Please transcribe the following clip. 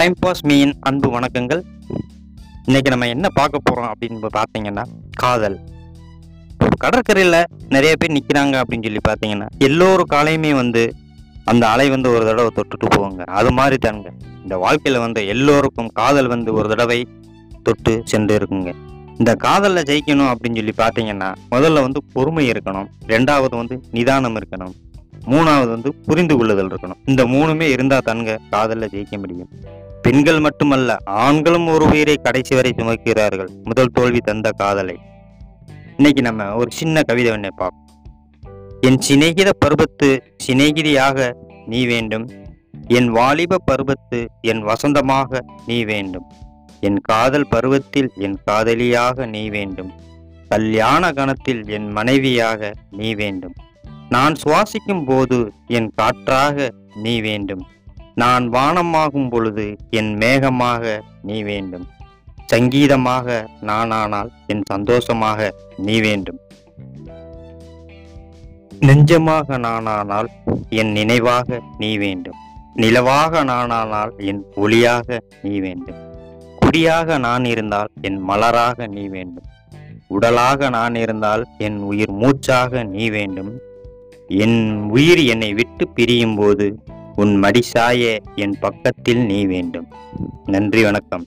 Time pass மீன் அன்பு வணக்கங்கள். இன்னைக்கு நம்ம என்ன பார்க்க போகிறோம் அப்படின்னு பார்த்தீங்கன்னா காதல். ஒரு கடற்கரையில் நிறைய பேர் நிற்கிறாங்க அப்படின்னு சொல்லி பார்த்தீங்கன்னா எல்லோரும் காலையுமே வந்து அந்த அலை வந்து ஒரு தடவை தொட்டுட்டு போவாங்க. அது மாதிரி தானுங்க. இந்த வாழ்க்கையில் வந்து எல்லோருக்கும் காதல் வந்து ஒரு தடவை தொட்டு சென்று இருக்குங்க. இந்த காதலில் ஜெயிக்கணும் அப்படின்னு சொல்லி பார்த்தீங்கன்னா முதல்ல வந்து பொறுமை இருக்கணும். ரெண்டாவது வந்து நிதானம் இருக்கணும். மூணாவது வந்து புரிந்து கொள்ளுதல் இருக்கணும். இந்த மூணுமே இருந்தால் தானுங்க காதலில் ஜெயிக்க முடியும். பெண்கள் மட்டுமல்ல ஆண்களும் ஒரு உயிரை கடைசி வரை சுமக்கிறார்கள். முதல் தோல்வி தந்த காதலை. இன்னைக்கு நம்ம ஒரு சின்ன கவிதை ஒன்றை பார்ப்போம். என் சிநேகித பருவத்து சிநேகிதியாக நீ வேண்டும். என் வாலிப பருவத்து என் வசந்தமாக நீ வேண்டும். என் காதல் பருவத்தில் என் காதலியாக நீ வேண்டும். கல்யாண கணத்தில் என் மனைவியாக நீ வேண்டும். நான் சுவாசிக்கும் போது என் காற்றாக நீ வேண்டும். நான் வானமாகும் பொழுது என் மேகமாக நீ வேண்டும். சங்கீதமாக நானானால் என் சந்தோஷமாக நீ வேண்டும். நெஞ்சமாக நானானால் என் நினைவாக நீ வேண்டும். நிலவாக நானானால் என் ஒளியாக நீ வேண்டும். குடியாக நான் இருந்தால் என் மலராக நீ வேண்டும். உடலாக நான் இருந்தால் என் உயிர் மூச்சாக நீ வேண்டும். என் உயிர் என்னை விட்டு பிரியும் போது உன் மடிசாய என் பக்கத்தில் நீ வேண்டும். நன்றி வணக்கம்.